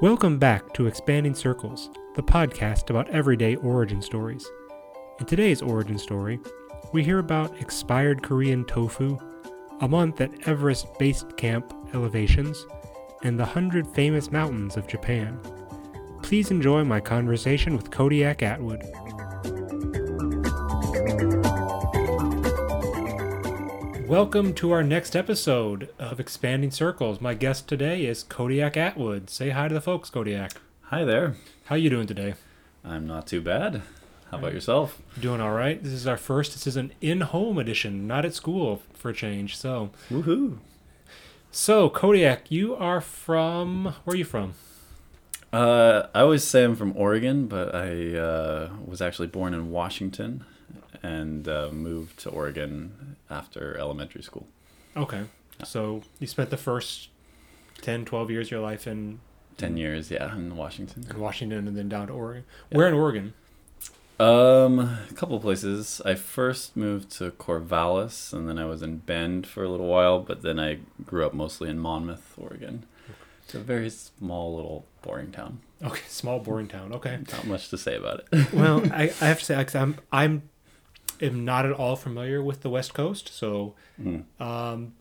Welcome back to Expanding Circles, the podcast about everyday origin stories. In today's origin story, we hear about expired Korean tofu, a month at Everest Base Camp elevations, and the hundred famous mountains of Japan. Please enjoy my conversation with Kodiak Atwood. Welcome to our next episode of Expanding Circles. My guest today is Kodiak Atwood. Say hi to the folks, Kodiak. Hi there. How you doing today? I'm not too bad. How about yourself? Doing all right. This is our first. This is an in-home edition, not at school for a change. So, Woohoo. so Kodiak, you are from where are you from? Uh, I always say I'm from Oregon, but I uh, was actually born in Washington and uh, moved to Oregon after elementary school. Okay. So you spent the first 10, 12 years of your life in 10 years, yeah, in Washington. in Washington and then down to Oregon. Where in Oregon? Um, a couple of places. I first moved to Corvallis, and then I was in Bend for a little while, but then I grew up mostly in Monmouth, Oregon. It's a very small little boring town. Okay, small boring town. Okay. Not much to say about it. well, I, I have to say, I'm I'm am not at all familiar with the West Coast. So, Mm. um,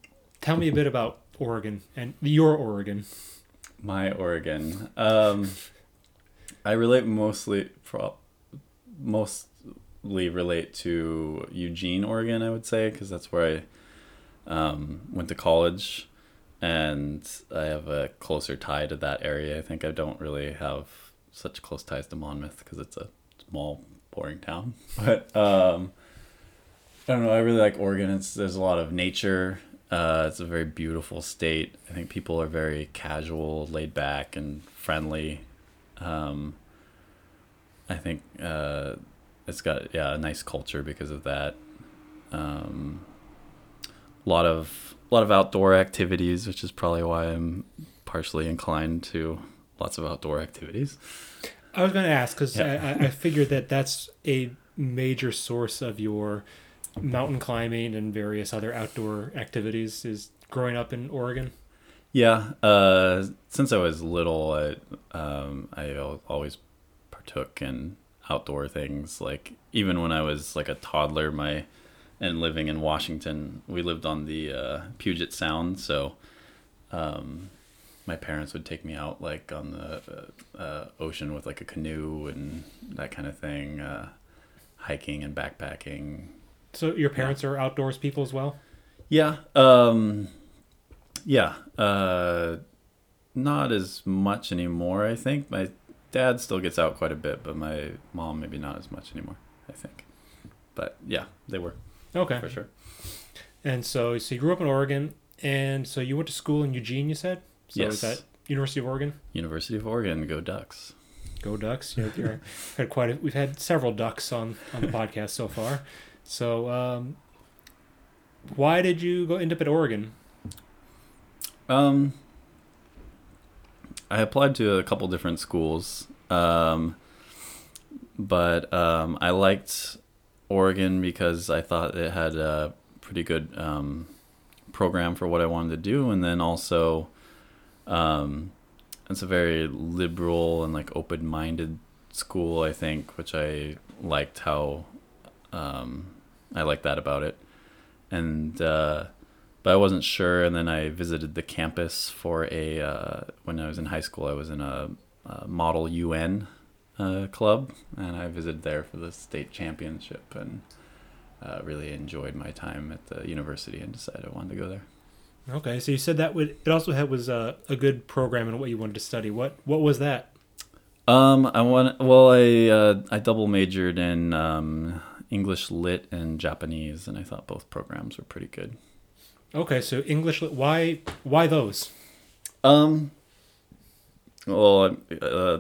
tell me a bit about Oregon and your Oregon. My Oregon. Um, I relate mostly, pro- mostly relate to Eugene, Oregon. I would say because that's where I um, went to college, and I have a closer tie to that area. I think I don't really have such close ties to Monmouth because it's a small, boring town. But um, I don't know. I really like Oregon. It's there's a lot of nature. Uh, it's a very beautiful state. I think people are very casual, laid back, and friendly. Um, I think uh, it's got yeah a nice culture because of that. Um, a lot of a lot of outdoor activities, which is probably why I'm partially inclined to lots of outdoor activities. I was going to ask because Yeah. I, I I figured that that's a major source of your mountain climbing and various other outdoor activities is growing up in Oregon. Yeah, uh, since I was little, I, um, I always partook in outdoor things. Like even when I was like a toddler, my and living in Washington, we lived on the uh, Puget Sound, so um, my parents would take me out like on the uh, uh, ocean with like a canoe and that kind of thing, uh, hiking and backpacking. So your parents are outdoors people as well. Yeah. Um yeah. Uh not as much anymore, I think. My dad still gets out quite a bit, but my mom maybe not as much anymore, I think. But yeah, they were Okay. for sure. And so, so you grew up in Oregon, and so you went to school in Eugene. You said. So Yes. Is that University of Oregon? University of Oregon, go Ducks. Go Ducks! You're, you're had quite. A, we've had several Ducks on on the podcast so far. So, um, why did you go end up at Oregon? Um I applied to a couple different schools. Um but um I liked Oregon because I thought it had a pretty good um program for what I wanted to do and then also um it's a very liberal and like open-minded school I think which I liked how um I like that about it and uh but I wasn't sure and then I visited the campus for a uh when I was in high school I was in a, a model UN uh, club and I visited there for the state championship and uh, really enjoyed my time at the university and decided I wanted to go there. Okay, so you said that would it also had was a, a good program in what you wanted to study. What what was that? Um, I want. Well, I uh, I double majored in um, English Lit and Japanese, and I thought both programs were pretty good. Okay, so English. lit- Why why those? Um. Well, uh,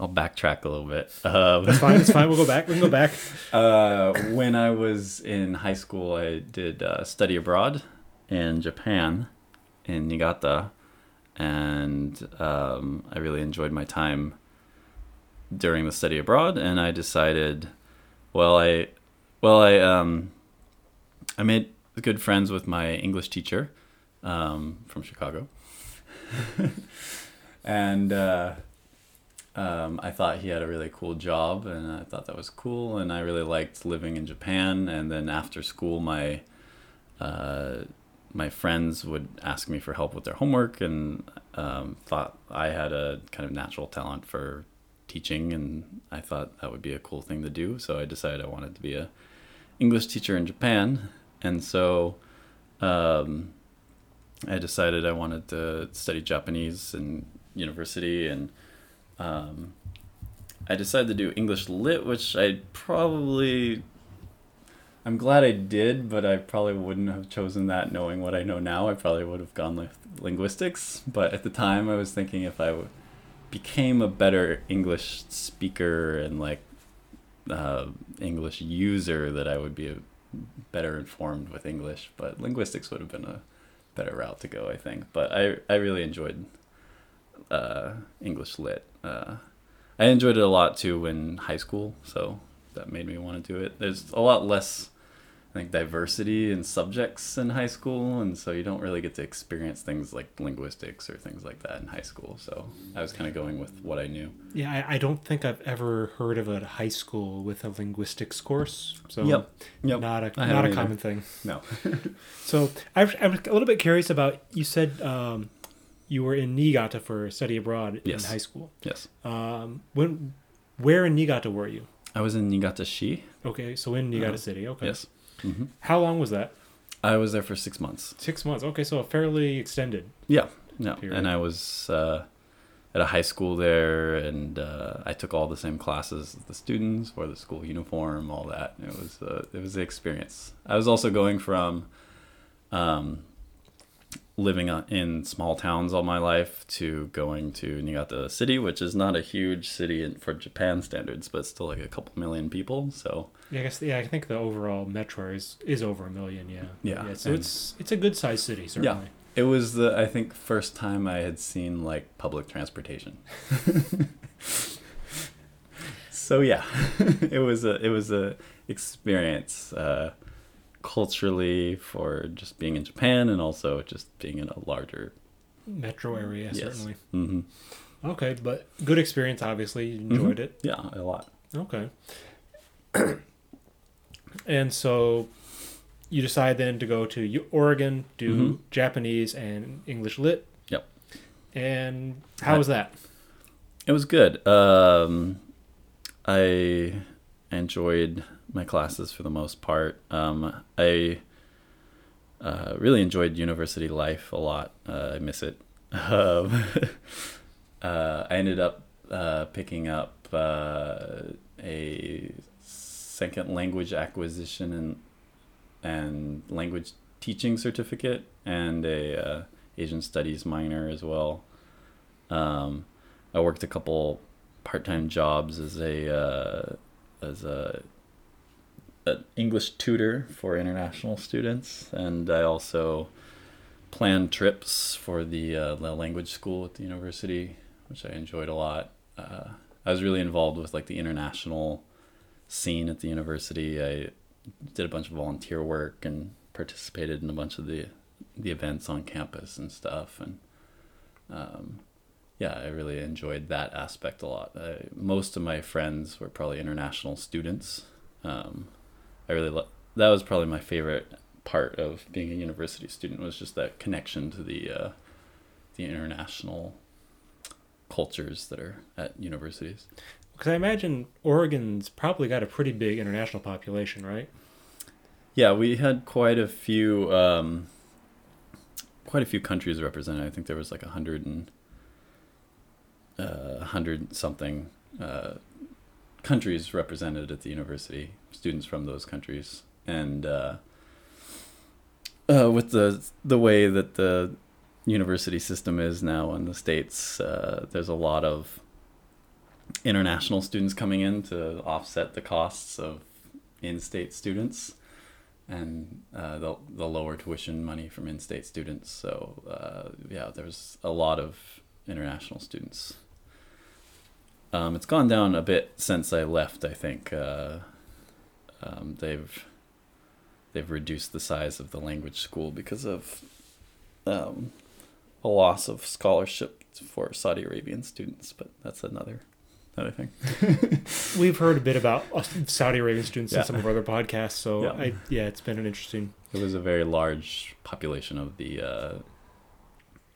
I'll backtrack a little bit. Um, It's fine. It's fine. We'll go back. We can go back. uh, when I was in high school, I did uh, study abroad in Japan, in Niigata, and um, I really enjoyed my time during the study abroad. And I decided, well, I, well, I, um, I made good friends with my English teacher um, from Chicago, and uh, um, I thought he had a really cool job, and I thought that was cool, and I really liked living in Japan. And then after school, my uh, my friends would ask me for help with their homework, and um, thought I had a kind of natural talent for teaching, and I thought that would be a cool thing to do. So I decided I wanted to be a English teacher in Japan, and so. Um, I decided I wanted to study Japanese in university, and um, I decided to do English Lit, which I probably. I'm glad I did, but I probably wouldn't have chosen that knowing what I know now. I probably would have gone with linguistics, but at the time I was thinking if I w- became a better English speaker and like uh, English user, that I would be a, better informed with English. But linguistics would have been a better route to go, I think. But I I really enjoyed uh, English lit. Uh, I enjoyed it a lot too in high school, so that made me want to do it. There's a lot less, I think, diversity in subjects in high school, and so you don't really get to experience things like linguistics or things like that in high school. So I was kind of going with what I knew. Yeah, I, I don't think I've ever heard of a high school with a linguistics course. So Yep. Yep. not a not a either. common thing. No. So I, I was a little bit curious about you said um, you were in Niigata for study abroad Yes. in high school. yes. Um, when where in Niigata were you? I was in Niigata-shi. Okay, so in Niigata Uh, City. Okay. Yes. Hmm How long was that? I was there for six months. Six months. Okay, so a fairly extended. Yeah, no, Period. and I was uh, at a high school there, and uh, I took all the same classes as the students, wore the school uniform, all that. It was uh, it was the experience. I was also going from um, living in small towns all my life to going to Niigata City, which is not a huge city for Japan standards, but still like a couple million people. So Yeah, I guess. Yeah, I think the overall metro is is over a million. Yeah. Yeah, so and- it's it's a good sized city certainly. Yeah. it was the I think first time I had seen like public transportation. so yeah, it was a it was a experience uh, culturally for just being in Japan and also just being in a larger. Metro area Yes. certainly. hmm Okay, but good experience. Obviously, you enjoyed it. Yeah, a lot. Okay. and so you decide then to go to Oregon, do Mhm. Japanese and English lit. Yep. And how I- was that? It was good. Um, I enjoyed my classes for the most part. Um, I uh, really enjoyed university life a lot. Uh, I miss it. Um, uh, I ended up uh, picking up uh, a second language acquisition and and language teaching certificate and a uh, Asian studies minor as well. Um, I worked a couple part-time jobs as a uh, as a English tutor for international students, and I also planned trips for the, uh, language school at the university, which I enjoyed a lot. Uh, I was really involved with like the international scene at the university. I did a bunch of volunteer work and participated in a bunch of the the events on campus and stuff, and um, yeah, I really enjoyed that aspect a lot. I, most of my friends were probably international students. Um, I really lo- that was probably my favorite part of being a university student was just that connection to the uh, the international cultures that are at universities. Because I imagine Oregon's probably got a pretty big international population, right? Yeah, we had quite a few um, quite a few countries represented. I think there was like a hundred and uh, hundred something uh, countries represented at the university. Students from those countries, and uh, uh, with the the way that the university system is now in the states, uh, there's a lot of international students coming in to offset the costs of in-state students and uh, the the lower tuition money from in-state students. So uh, yeah, there's a lot of international students. Um, it's gone down a bit since I left. I think uh, um, they've they've reduced the size of the language school because of um, a loss of scholarship for Saudi Arabian students. But that's another that I think. We've heard a bit about Saudi Arabian students Yeah. in some of our other podcasts, so Yeah. I, yeah, it's been an interesting. It was a very large population of the uh,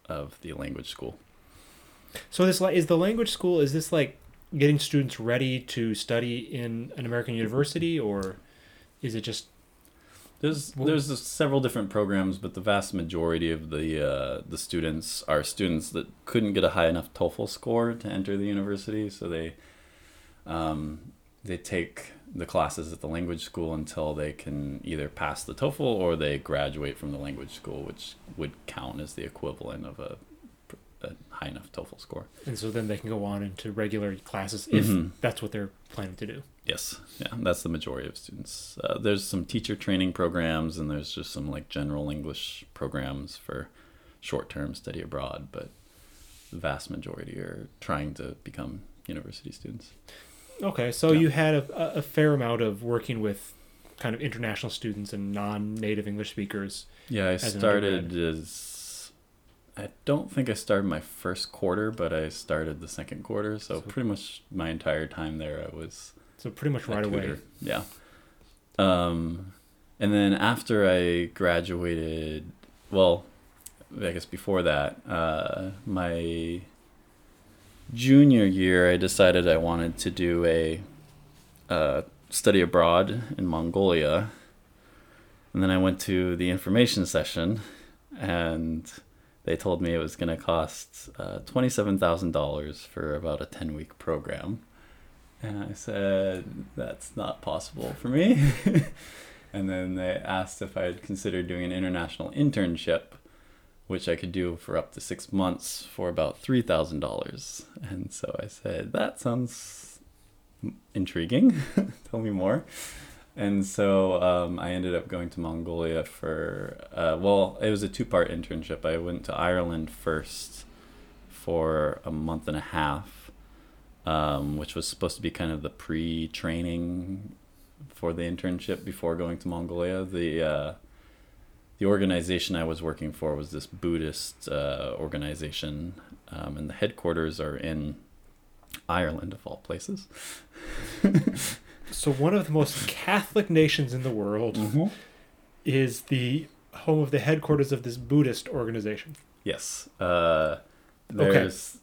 of the language school. So this is the language school? Is this like getting students ready to study in an American university, or is it just There's there's several different programs, but the vast majority of the uh, the students are students that couldn't get a high enough TOEFL score to enter the university, so they um, they take the classes at the language school until they can either pass the TOEFL or they graduate from the language school, which would count as the equivalent of a, a high enough TOEFL score. and so then they can go on into regular classes if Mhm. that's what they're planning to do. Yes, yeah, that's the majority of students. Uh, there's some teacher training programs, and there's just some like general English programs for short-term study abroad. But the vast majority are trying to become university students. Okay, so Yeah. you had a, a fair amount of working with kind of international students and non-native English speakers. Yeah, I As started as I don't think I started my first quarter, but I started the second quarter. So, So- pretty much my entire time there, I was So pretty much right away. Yeah. Um, and then after I graduated, well, I guess before that, uh, my junior year, I decided I wanted to do a uh, study abroad in Mongolia. And then I went to the information session, and they told me it was going to cost uh, $27,000 for about a 10 week program. And I said, that's not possible for me. and then they asked if I had considered doing an international internship, which I could do for up to six months for about $3,000. And so I said, that sounds intriguing. Tell me more. And so um, I ended up going to Mongolia for, uh, well, it was a two part internship. I went to Ireland first for a month and a half um, which was supposed to be kind of the pre-training for the internship before going to Mongolia. The uh, the organization I was working for was this Buddhist uh, organization, um, and the headquarters are in Ireland, of all places. So one of the most Catholic nations in the world is the home of the headquarters of this Buddhist organization. Yes. Uh, there's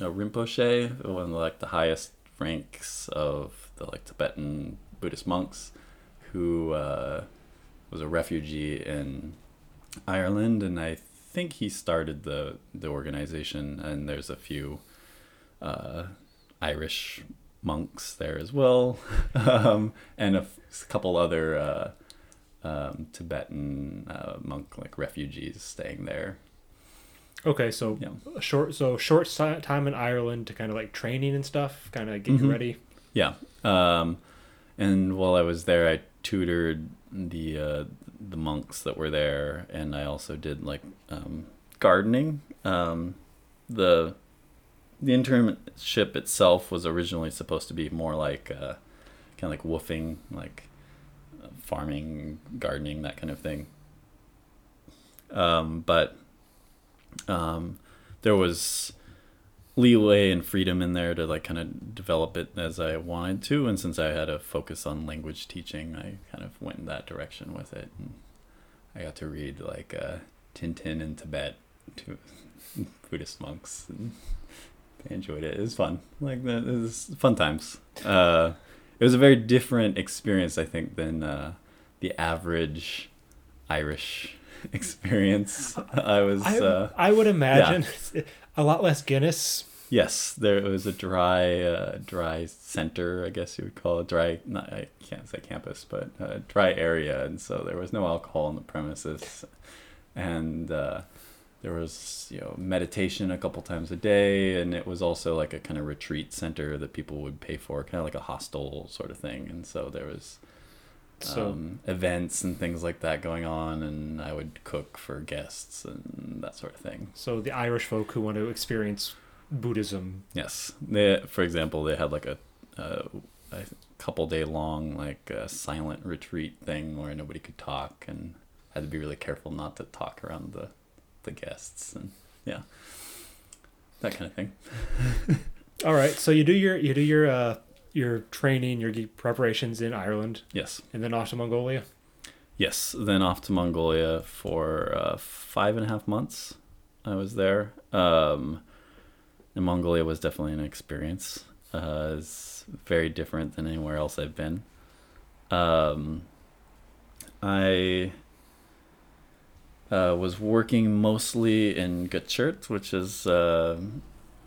a Rinpoche, one of like the highest ranks of the like Tibetan Buddhist monks, who uh, was a refugee in Ireland, and I think he started the the organization. And there's a few uh, Irish monks there as well, um, and a couple other. Uh, um, Tibetan uh, monk like refugees staying there. Okay, so Yeah. a short so short time in Ireland to kind of like training and stuff, kind of get you Mhm. ready. Yeah. Um, and while I was there, I tutored the uh, the monks that were there, and I also did like um, gardening. Um, the the internship itself was originally supposed to be more like uh, kind of like woofing, like farming, gardening, that kind of thing. Um, but um, there was leeway and freedom in there to like kind of develop it as I wanted to. And since I had a focus on language teaching, I kind of went in that direction with it. And I got to read like uh, Tintin in Tibet to Buddhist monks. And they enjoyed it. It was fun. Like that, was fun times. Uh, it was a very different experience, I think, than uh, the average Irish experience. I was. I, uh, I would imagine a lot less Guinness. Yes, there was a dry, uh, dry center, I guess you would call it dry. Not, I can't say campus, but a dry area, and so there was no alcohol on the premises, and uh, there was you know meditation a couple times a day, and it was also like a kind of retreat center that people would pay for, kind of like a hostel sort of thing, and so there was So um, events and things like that going on, and I would cook for guests and that sort of thing. so the Irish folk who want to experience Buddhism. Yes, they, for example, they had like a, a, a couple day long like silent retreat thing where nobody could talk and had to be really careful not to talk around the the guests and yeah, that kind of thing. All right. So you do your you do your uh your training, your preparations in Ireland, Yes. and then off to Mongolia. Yes, then off to Mongolia for uh, five and a half months. I was there. Um, and Mongolia was definitely an experience. Uh, it's very different than anywhere else I've been. Um, I uh, was working mostly in Gachuurt, which is uh,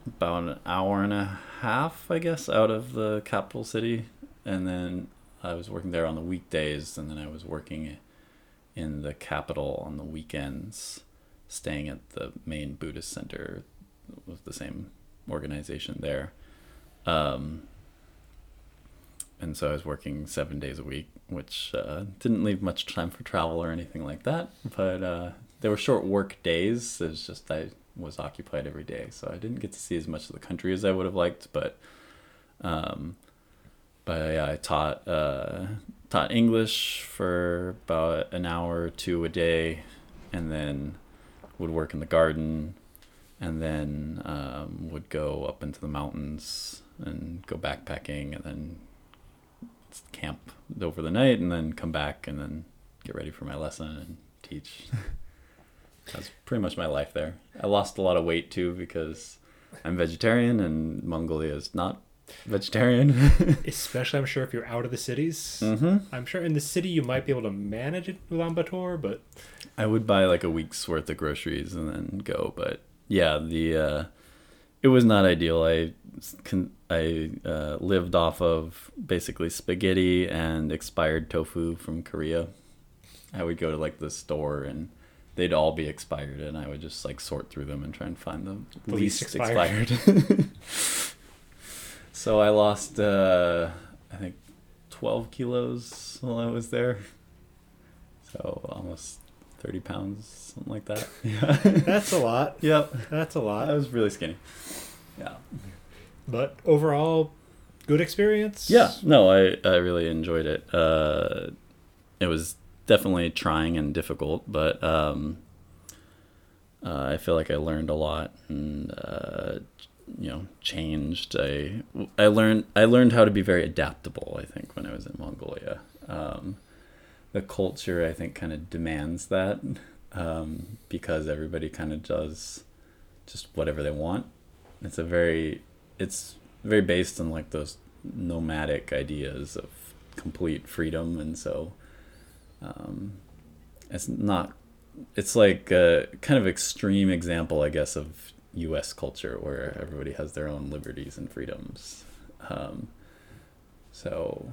about an hour and a half, I guess, out of the capital city. And then I was working there on the weekdays, and then I was working in the capital on the weekends, staying at the main Buddhist center with the same organization there. Um, and so I was working seven days a week, which uh, didn't leave much time for travel or anything like that. But uh, were short work days. It was just I was occupied every day, so I didn't get to see as much of the country as I would have liked. But um, but yeah, I taught uh, taught English for about an hour or two a day, and then would work in the garden, and then um, would go up into the mountains and go backpacking, and then camp over the night, and then come back, and then get ready for my lesson and teach. That's pretty much my life there. I lost a lot of weight too because I'm vegetarian, and Mongolia is not vegetarian. Especially, I'm sure if you're out of the cities. mm-hmm. I'm sure in the city you might be able to manage it Ulaanbaatar, but I would buy like a week's worth of groceries and then go, but yeah, the uh, it was not ideal. I con- I uh, lived off of basically spaghetti and expired tofu from Korea. I would go to like the store and they'd all be expired, and I would just like sort through them and try and find the, The least, least expired. so I lost, uh, I think, twelve kilos while I was there. So almost thirty pounds, something like that. Yeah. that's a lot. yep. That's a lot. I was really skinny. Yeah. But overall, good experience. Yeah. No, I I really enjoyed it. Uh, it was definitely trying and difficult, but um, uh, I feel like I learned a lot and uh, you know changed. I I learned I learned how to be very adaptable. I think when I was in Mongolia, um, the culture I think kind of demands that um, because everybody kind of does just whatever they want. It's a very it's very based on like those nomadic ideas of complete freedom and so um, it's not it's like a kind of extreme example i guess of us culture where everybody has their own liberties and freedoms. Um, so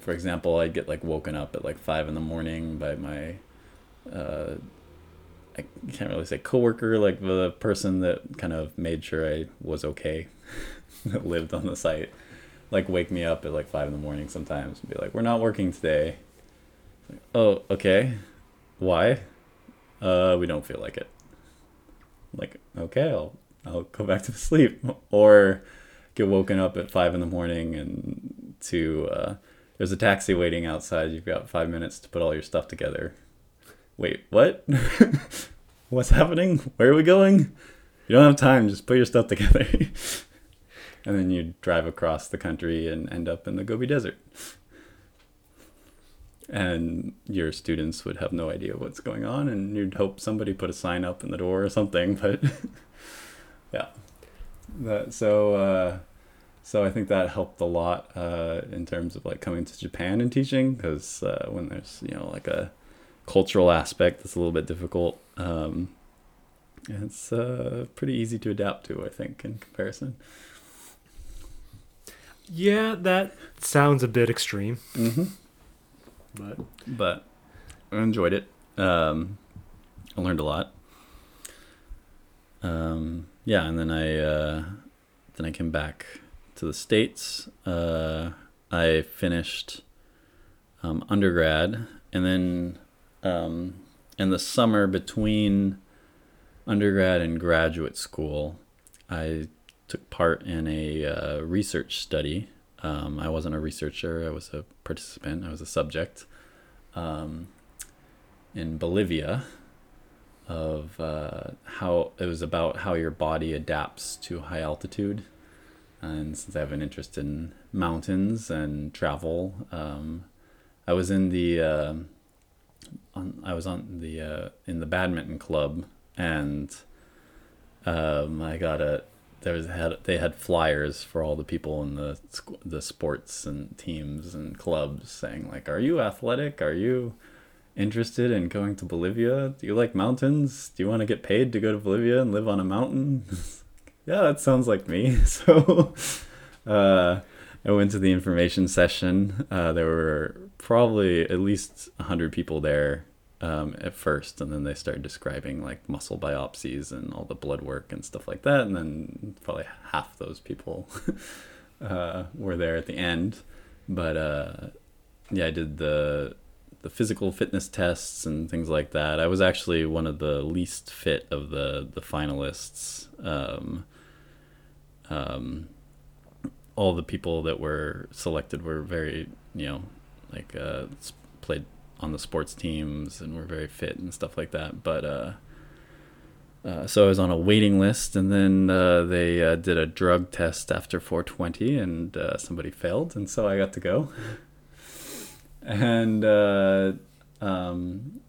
for example i'd get like woken up at like five in the morning by my uh, i can't really say coworker like the person that kind of made sure i was okay that lived on the site like wake me up at like five in the morning sometimes and be like we're not working today oh okay. Why? Uh we don't feel like it. Like okay i'll i'll go back to sleep. Or get woken up at five in the morning and to uh there's a taxi waiting outside. You've got five minutes to put all your stuff together. Wait what? What's happening? Where are we going? You don't have time. Just put your stuff together. And then you drive across the country and end up in the Gobi Desert. And your students would have no idea what's going on, and you'd hope somebody put a sign up in the door or something. But yeah, that so uh, so I think that helped a lot uh, in terms of like coming to Japan and teaching because uh, when there's you know like a cultural aspect that's a little bit difficult. Um, it's uh, pretty easy to adapt to, I think, in comparison. Yeah, that sounds a bit extreme, Mm-hmm. But But I enjoyed it. Um, I learned a lot. Um, yeah, and then I uh, then I came back to the states. Uh, I finished um, undergrad, and then um, in the summer between undergrad and graduate school, I took part in a uh, research study. Um, I wasn't a researcher; I was a participant. I was a subject um, in Bolivia of uh, how it was about how your body adapts to high altitude. and since I have an interest in mountains and travel, um, I was in the uh, on I was on the uh, in the badminton club, and um, I got a there was had they had flyers for all the people in the the sports and teams and clubs saying like, "Are you athletic? Are you?" interested in going to Bolivia? Do you like mountains? Do you want to get paid to go to Bolivia and live on a mountain? yeah, that sounds like me. So uh, I went to the information session. Uh, there were probably at least 100 people there um, at first, and then they started describing like muscle biopsies and all the blood work and stuff like that. And then probably half those people uh, were there at the end. But uh, yeah, I did the the physical fitness tests and things like that. I was actually one of the least fit of the the finalists. Um, um, all the people that were selected were very, you know, like uh, played on the sports teams and were very fit and stuff like that. But uh, uh, so I was on a waiting list, and then uh, they uh, did a drug test after 420, and uh, somebody failed, and so I got to go. and uh, um,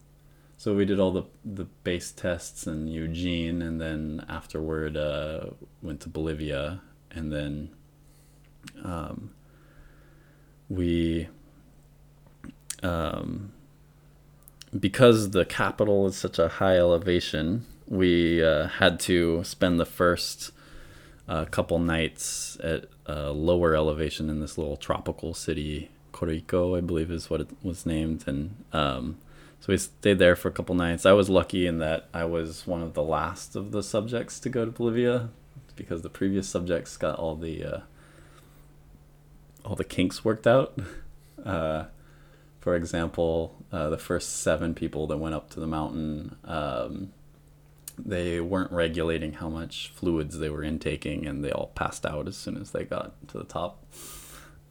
so we did all the the base tests in Eugene, and then afterward uh, went to Bolivia, and then um, we um, because the capital is such a high elevation, we uh, had to spend the first uh, couple nights at a lower elevation in this little tropical city Coroico, I believe is what it was named, and um, so we stayed there for a couple nights. I was lucky in that I was one of the last of the subjects to go to Bolivia, because the previous subjects got all the uh, all the kinks worked out. For example, uh, the first seven people that went up to the mountain, um, they weren't regulating how much fluids they were intaking, and they all passed out as soon as they got to the top.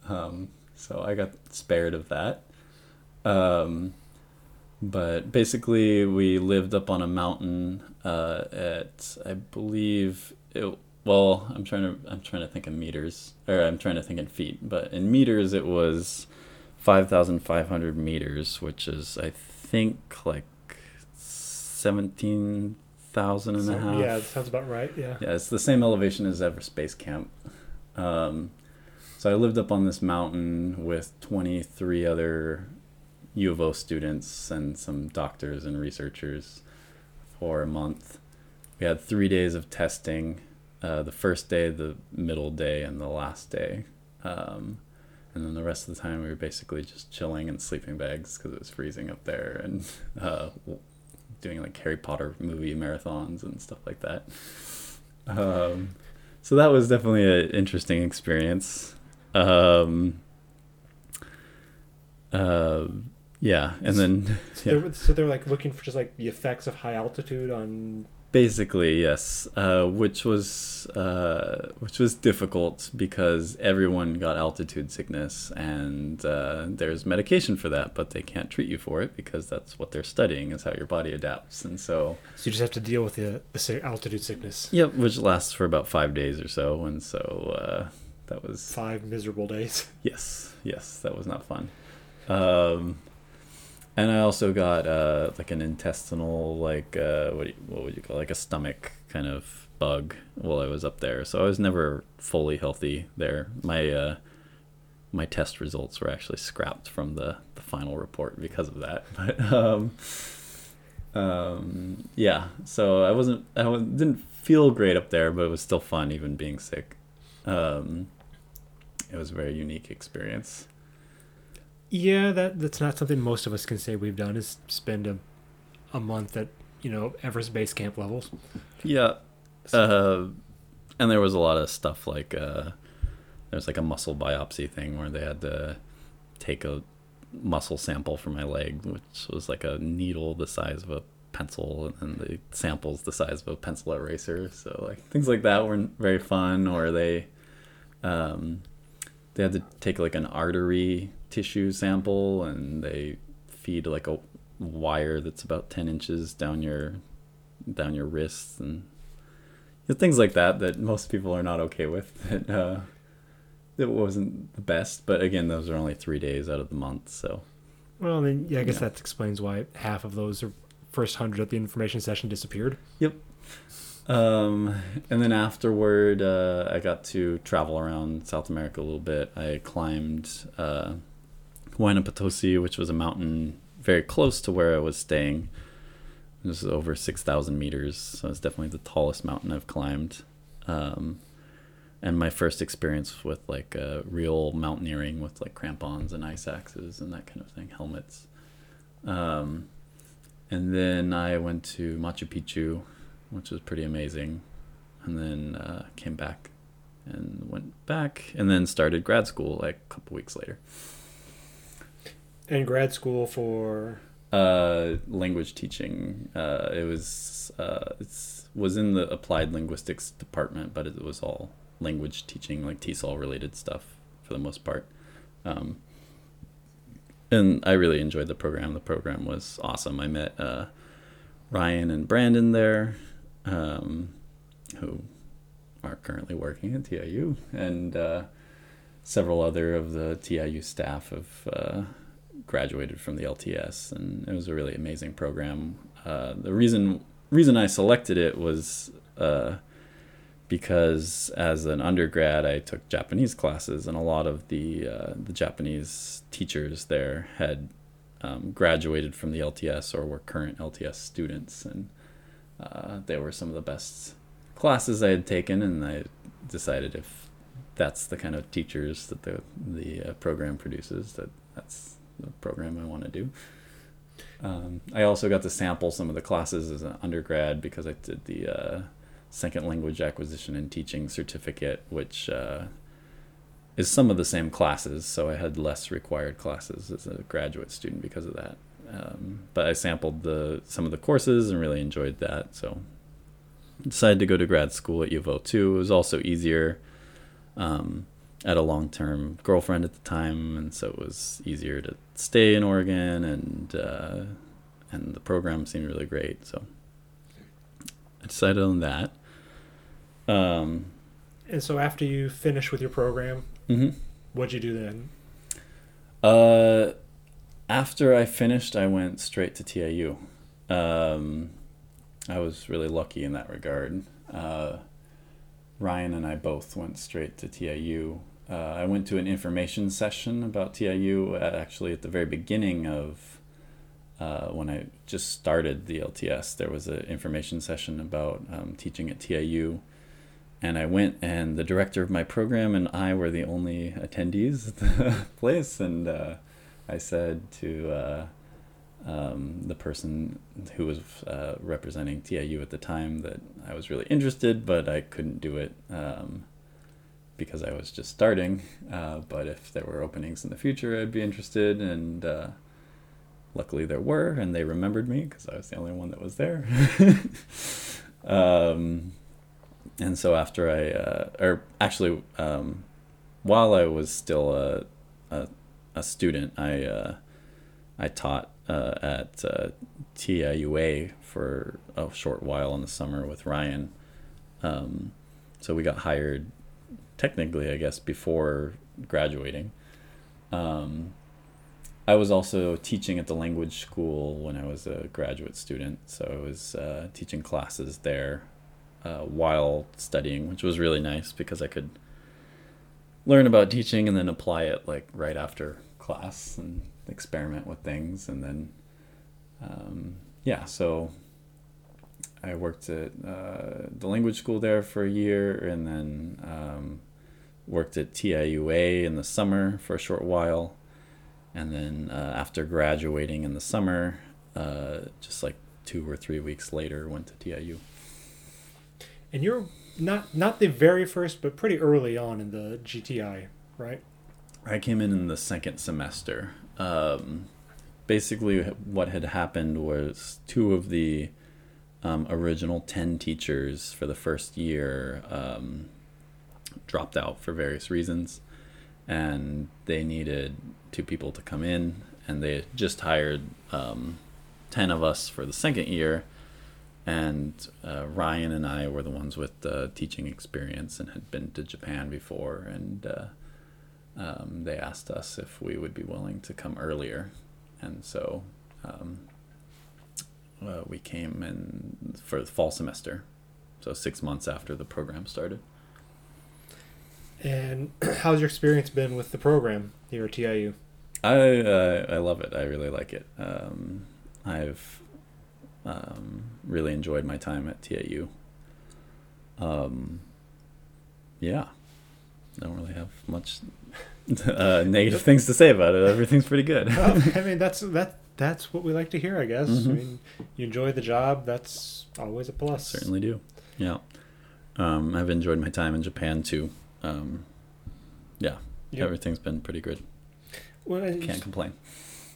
Um, so I got spared of that. Um, but basically, we lived up on a mountain uh, at I believe it. Well, I'm trying to I'm trying to think in meters, or I'm trying to think in feet. But in meters, it was five thousand five hundred meters, which is I think like seventeen thousand and a half. Yeah, that sounds about right. Yeah. Yeah, it's the same elevation as Everest Base Camp. Um, so I lived up on this mountain with 23 other U of O students and some doctors and researchers for a month. We had three days of testing uh, the first day, the middle day, and the last day. Um, and then the rest of the time, we were basically just chilling in sleeping bags because it was freezing up there and uh, doing like Harry Potter movie marathons and stuff like that. Um, so that was definitely an interesting experience. Um, uh, yeah, and then yeah. They're, so they're like looking for just like the effects of high altitude on. Basically, yes, uh, which was uh, which was difficult because everyone got altitude sickness, and uh, there's medication for that, but they can't treat you for it because that's what they're studying is how your body adapts, and so. So you just have to deal with the, the altitude sickness. Yep, which lasts for about five days or so, and so uh, that was five miserable days. Yes, yes, that was not fun. Um, and I also got uh, like an intestinal, like uh, what you, what would you call it? like a stomach kind of bug while I was up there. So I was never fully healthy there. My uh, my test results were actually scrapped from the, the final report because of that. But um, um, yeah, so I wasn't I didn't feel great up there, but it was still fun even being sick. Um, it was a very unique experience. Yeah, that that's not something most of us can say we've done is spend a a month at you know Everest base camp levels. Yeah, uh, and there was a lot of stuff like uh, there's like a muscle biopsy thing where they had to take a muscle sample from my leg, which was like a needle the size of a pencil, and the samples the size of a pencil eraser. So like things like that weren't very fun. Or they um, they had to take like an artery tissue sample and they feed like a wire that's about 10 inches down your down your wrists and things like that that most people are not okay with. That uh, it wasn't the best, but again, those are only three days out of the month, so. Well, then yeah, I guess Yeah. that explains why half of those first hundred at the information session disappeared. Um, and then afterward, uh, I got to travel around South America a little bit. I climbed uh, Huayna Potosi, which was a mountain very close to where I was staying. It was over 6,000 meters, so it's definitely the tallest mountain I've climbed. Um, and my first experience with like uh, real mountaineering with like crampons and ice axes and that kind of thing, helmets. Um, and then I went to Machu Picchu, which was pretty amazing. And then uh, came back and went back and then started grad school like a couple weeks later. And grad school for Uh, language teaching. Uh, it was uh, it's was in the applied linguistics department, but it was all language teaching, like TESOL related stuff for the most part. Um, and I really enjoyed the program. The program was awesome. I met uh, Ryan and Brandon there, um, who are currently working at TIU, and uh, several other of the TIU staff have uh, graduated from the LTS, and it was a really amazing program. Uh, the reason reason I selected it was uh, because as an undergrad, I took Japanese classes, and a lot of the uh, the Japanese teachers there had um, graduated from the LTS or were current LTS students, and uh, they were some of the best classes I had taken, and I decided if that's the kind of teachers that the the uh, program produces, that that's program I want to do. Um, I also got to sample some of the classes as an undergrad because I did the uh, second language acquisition and teaching certificate, which uh, is some of the same classes. So I had less required classes as a graduate student because of that. Um, but I sampled the some of the courses and really enjoyed that. So decided to go to grad school at U of O too. It was also easier. Um, Had a long term girlfriend at the time, and so it was easier to stay in Oregon, and uh, and the program seemed really great. So I decided on that. Um, and so after you finish with your program, mhm. what'd you do then? Uh, after I finished, I went straight to TIU. Um, I was really lucky in that regard. Uh, Ryan and I both went straight to TIU. Uh, I went to an information session about TIU at, actually at the very beginning of uh, when I just started the LTS. There was an information session about um, teaching at TIU. And I went, and the director of my program and I were the only attendees at the place. And uh, I said to uh, um, the person who was uh, representing TIU at the time that I was really interested, but I couldn't do it um, because I was just starting. Uh, but if there were openings in the future, I'd be interested. And uh, luckily there were, and they remembered me because I was the only one that was there. um, and so after I, uh, or actually, um, while I was still a, a, a student, I, uh, I taught uh, at uh, TIUA for a short while in the summer with Ryan. Um, so we got hired technically, I guess, before graduating. Um, I was also teaching at the language school when I was a graduate student, so I was uh, teaching classes there uh, while studying, which was really nice because I could learn about teaching and then apply it like right after class and experiment with things, and then um, yeah, so I worked at uh, the language school there for a year, and then um, worked at TIUA in the summer for a short while and then uh, after graduating in the summer, uh, just like two or three weeks later, went to TIU. And you're not not the very first, but pretty early on in the GTI, right? I came in in the second semester. Um, basically, what had happened was two of the um, original 10 teachers for the first year um, dropped out for various reasons, and they needed two people to come in, and they just hired um, 10 of us for the second year. and uh, Ryan and I were the ones with the teaching experience and had been to Japan before, and uh, um, they asked us if we would be willing to come earlier, and so um, uh, we came in for the fall semester, so six months after the program started. And how's your experience been with the program here at TIU? I uh, I love it. I really like it. Um, I've um, really enjoyed my time at TIU. Um, yeah, I don't really have much uh, negative things to say about it. Everything's pretty good. well, I mean, that's that that's what we like to hear, I guess. Mhm. I mean, you enjoy the job. That's always a plus. Certainly do. Yeah. Um, I've enjoyed my time in Japan too. Um, yeah, Yep. everything's been pretty good. Well, and Can't complain.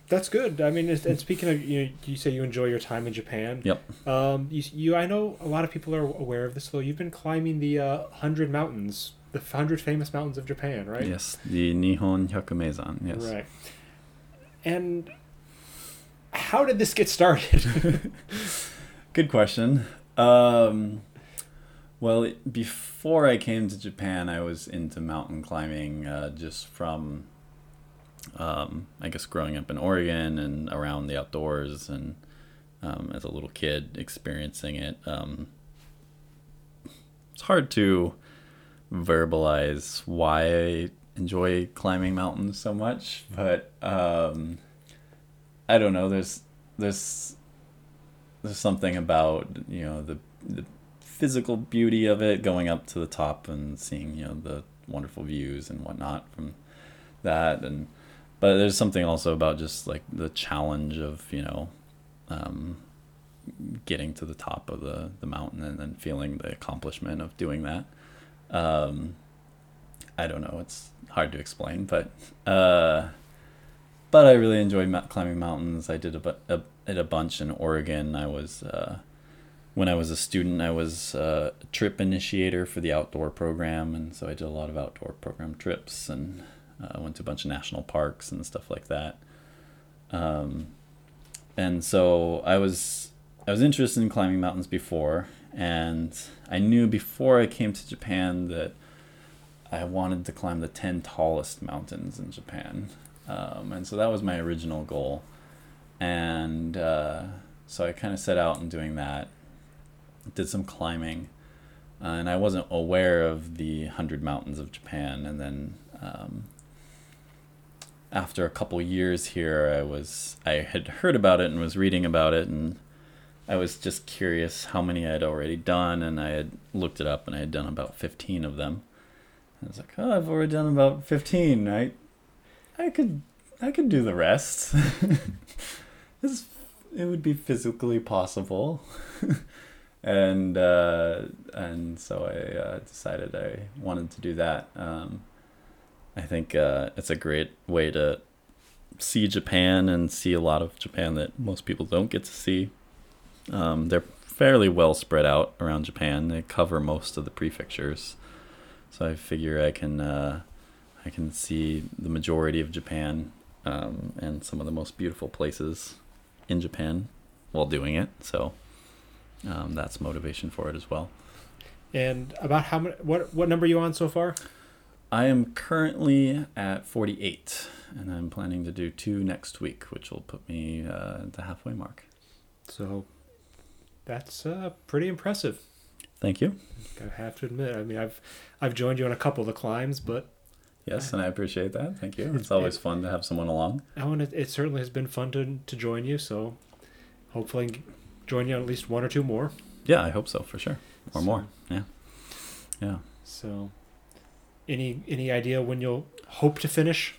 That's good. I mean, and speaking of, you, you say you enjoy your time in Japan. Yep. Um, you, you, I know a lot of people are aware of this. Though you've been climbing the uh, hundred mountains, the hundred famous mountains of Japan, right? Yes, the Nihon Hyakumeizan. Yes. Right. And how did this get started? Good question. Um, well, before I came to Japan, I was into mountain climbing uh, just from, um, I guess, growing up in Oregon and around the outdoors, and um, as a little kid experiencing it. Um, it's hard to verbalize why I enjoy climbing mountains so much, but um, I don't know. There's there's there's something about you know the the physical beauty of it going up to the top and seeing you know the wonderful views and whatnot from that and but there's something also about just like the challenge of you know um, getting to the top of the the mountain and then feeling the accomplishment of doing that um, I don't know it's hard to explain but uh, but I really enjoy climbing mountains I did a, a it a bunch in Oregon I was uh, when I was a student, I was a trip initiator for the outdoor program, and so I did a lot of outdoor program trips and uh, went to a bunch of national parks and stuff like that. Um, and so I was I was interested in climbing mountains before, and I knew before I came to Japan that I wanted to climb the ten tallest mountains in Japan, um, and so that was my original goal. And uh, so I kind of set out in doing that did some climbing, uh, and I wasn't aware of the hundred mountains of Japan. And then um, after a couple years here, I was I had heard about it and was reading about it, and I was just curious how many I had already done, and I had looked it up, and I had done about fifteen of them. I was like, oh, I've already done about fifteen. I I could I could do the rest. this it would be physically possible. and uh, and so I uh, decided I wanted to do that. Um, I think uh, it's a great way to see Japan and see a lot of Japan that most people don't get to see. Um, they're fairly well spread out around Japan. They cover most of the prefectures, so I figure I can uh, I can see the majority of Japan um, and some of the most beautiful places in Japan while doing it. So um, that's motivation for it as well. and about how many? What what number are you on so far? I am currently at 48, and I'm planning to do two next week, which will put me uh, at the halfway mark. So that's uh, pretty impressive. Thank you. I have to admit. I mean, I've I've joined you on a couple of the climbs, but Yes, and I appreciate that. Thank you. It's- It's always fun to have someone along. oh, and it, it certainly has been fun to to join you. So hopefully, join you on at least one or two more. Yeah, I hope so for sure, or So- more. Yeah, yeah. So, any any idea when you'll hope to finish?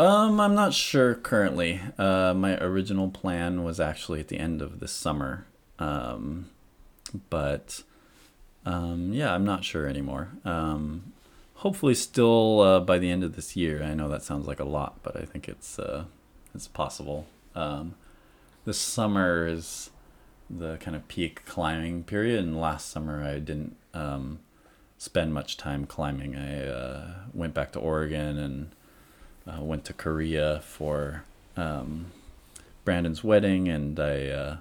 Um, I'm not sure currently. Uh, my original plan was actually at the end of this summer. Um, but um, yeah, I'm not sure anymore. Um, hopefully, still uh, by the end of this year. I know that sounds like a lot, but I think it's uh, it's possible. Um, this summer is the kind of peak climbing period, and last summer I didn't um, spend much time climbing. I uh, went back to Oregon and uh, went to Korea for um, Brandon's wedding, and I uh,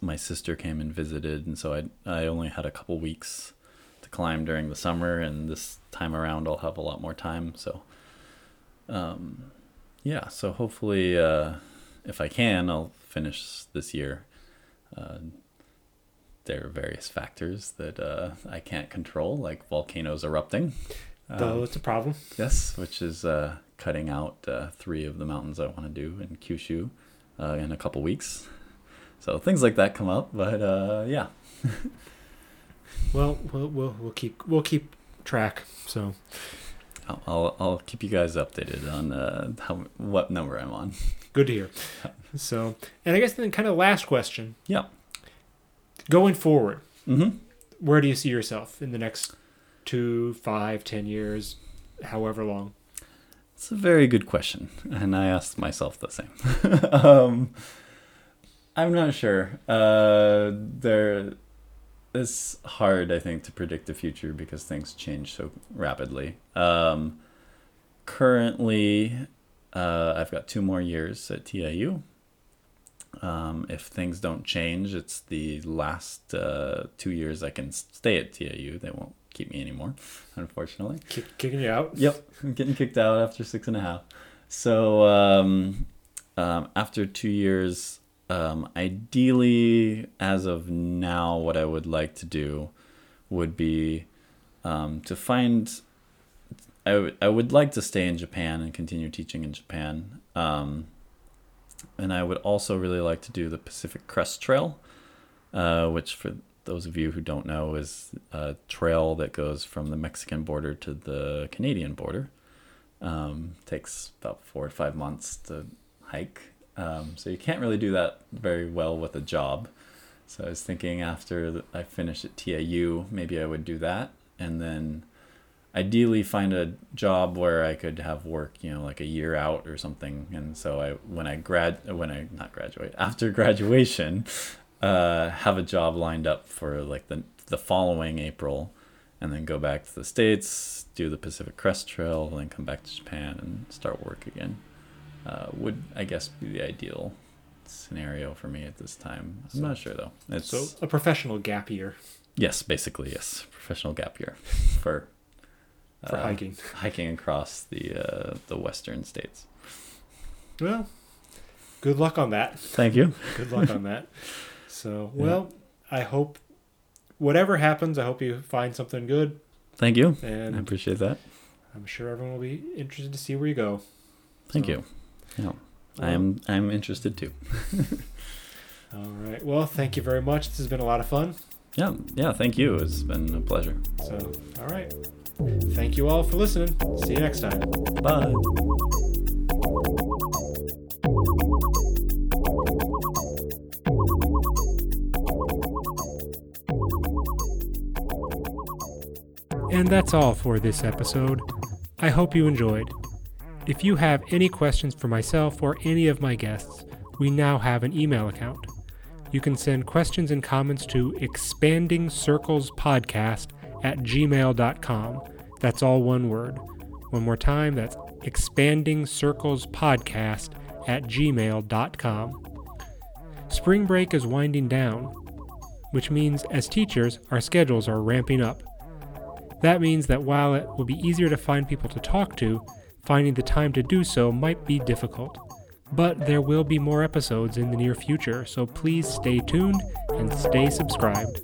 my sister came and visited, and so I I only had a couple weeks to climb during the summer, and this time around I'll have a lot more time. So, um, yeah. So hopefully, uh, if I can, I'll finish this year. Uh, there are various factors that uh, I can't control, like volcanoes erupting. Though Um, it's a problem. Yes, which is uh, cutting out uh, three of the mountains I want to do in Kyushu uh, in a couple weeks. So things like that come up, but uh, yeah, Well, we'll we'll we'll keep we'll keep track. So I'll I'll, I'll keep you guys updated on uh, how what number I'm on. good to hear. So, and I guess then kind of last question. Yeah. Going forward, Mm-hmm. where do you see yourself in the next two, five, ten years, however long? It's a very good question, and I asked myself the same. um, I'm not sure. Uh, there, it's hard, I think, to predict the future because things change so rapidly. Um, currently, uh, I've got two more years at TIU. Um, if things don't change, it's the last uh, two years I can stay at TIU. They won't keep me anymore, unfortunately. Kick, kicking you out? Yep, I'm getting kicked out after six and a half. So um, um, after two years, um, ideally, as of now, what I would like to do would be um, to find. I, w- I would like to stay in Japan and continue teaching in Japan. Um, and I would also really like to do the Pacific Crest Trail, uh, which, for those of you who don't know, is a trail that goes from the Mexican border to the Canadian border. Um, takes about four or five months to hike, um, so you can't really do that very well with a job. So I was thinking after I finish at TIU, maybe I would do that, and then ideally find a job where I could have work, you know, like a year out or something. And so I, when I grad, when I not graduate after graduation, uh, have a job lined up for like the the following April, and then go back to the states, do the Pacific Crest Trail, and then come back to Japan and start work again. Uh, would I guess be the ideal scenario for me at this time. I'm So- not sure though. It's So a professional gap year yes, basically yes, professional gap year for for uh, hiking. hiking across the uh, the western states. Well, good luck on that. Thank you. Good luck on that. So, Yeah. well, I hope whatever happens, I hope you find something good, Thank you. And I appreciate that. I'm sure everyone will be interested to see where you go. Thank So, you. Yeah, I am I'm interested too. All right. Well, thank you very much. This has been a lot of fun. Yeah, yeah. Thank you. It's been a pleasure. So, all right. Thank you all for listening. See you next time. Bye. And that's all for this episode. I hope you enjoyed. If you have any questions for myself or any of my guests, we now have an email account. You can send questions and comments to expanding circles podcast at gmail.com. That's all one word. One more time, that's expanding circles podcast at gmail.com. Spring break is winding down, which means as teachers, our schedules are ramping up. That means that while it will be easier to find people to talk to, finding the time to do so might be difficult. But there will be more episodes in the near future, so please stay tuned and stay subscribed.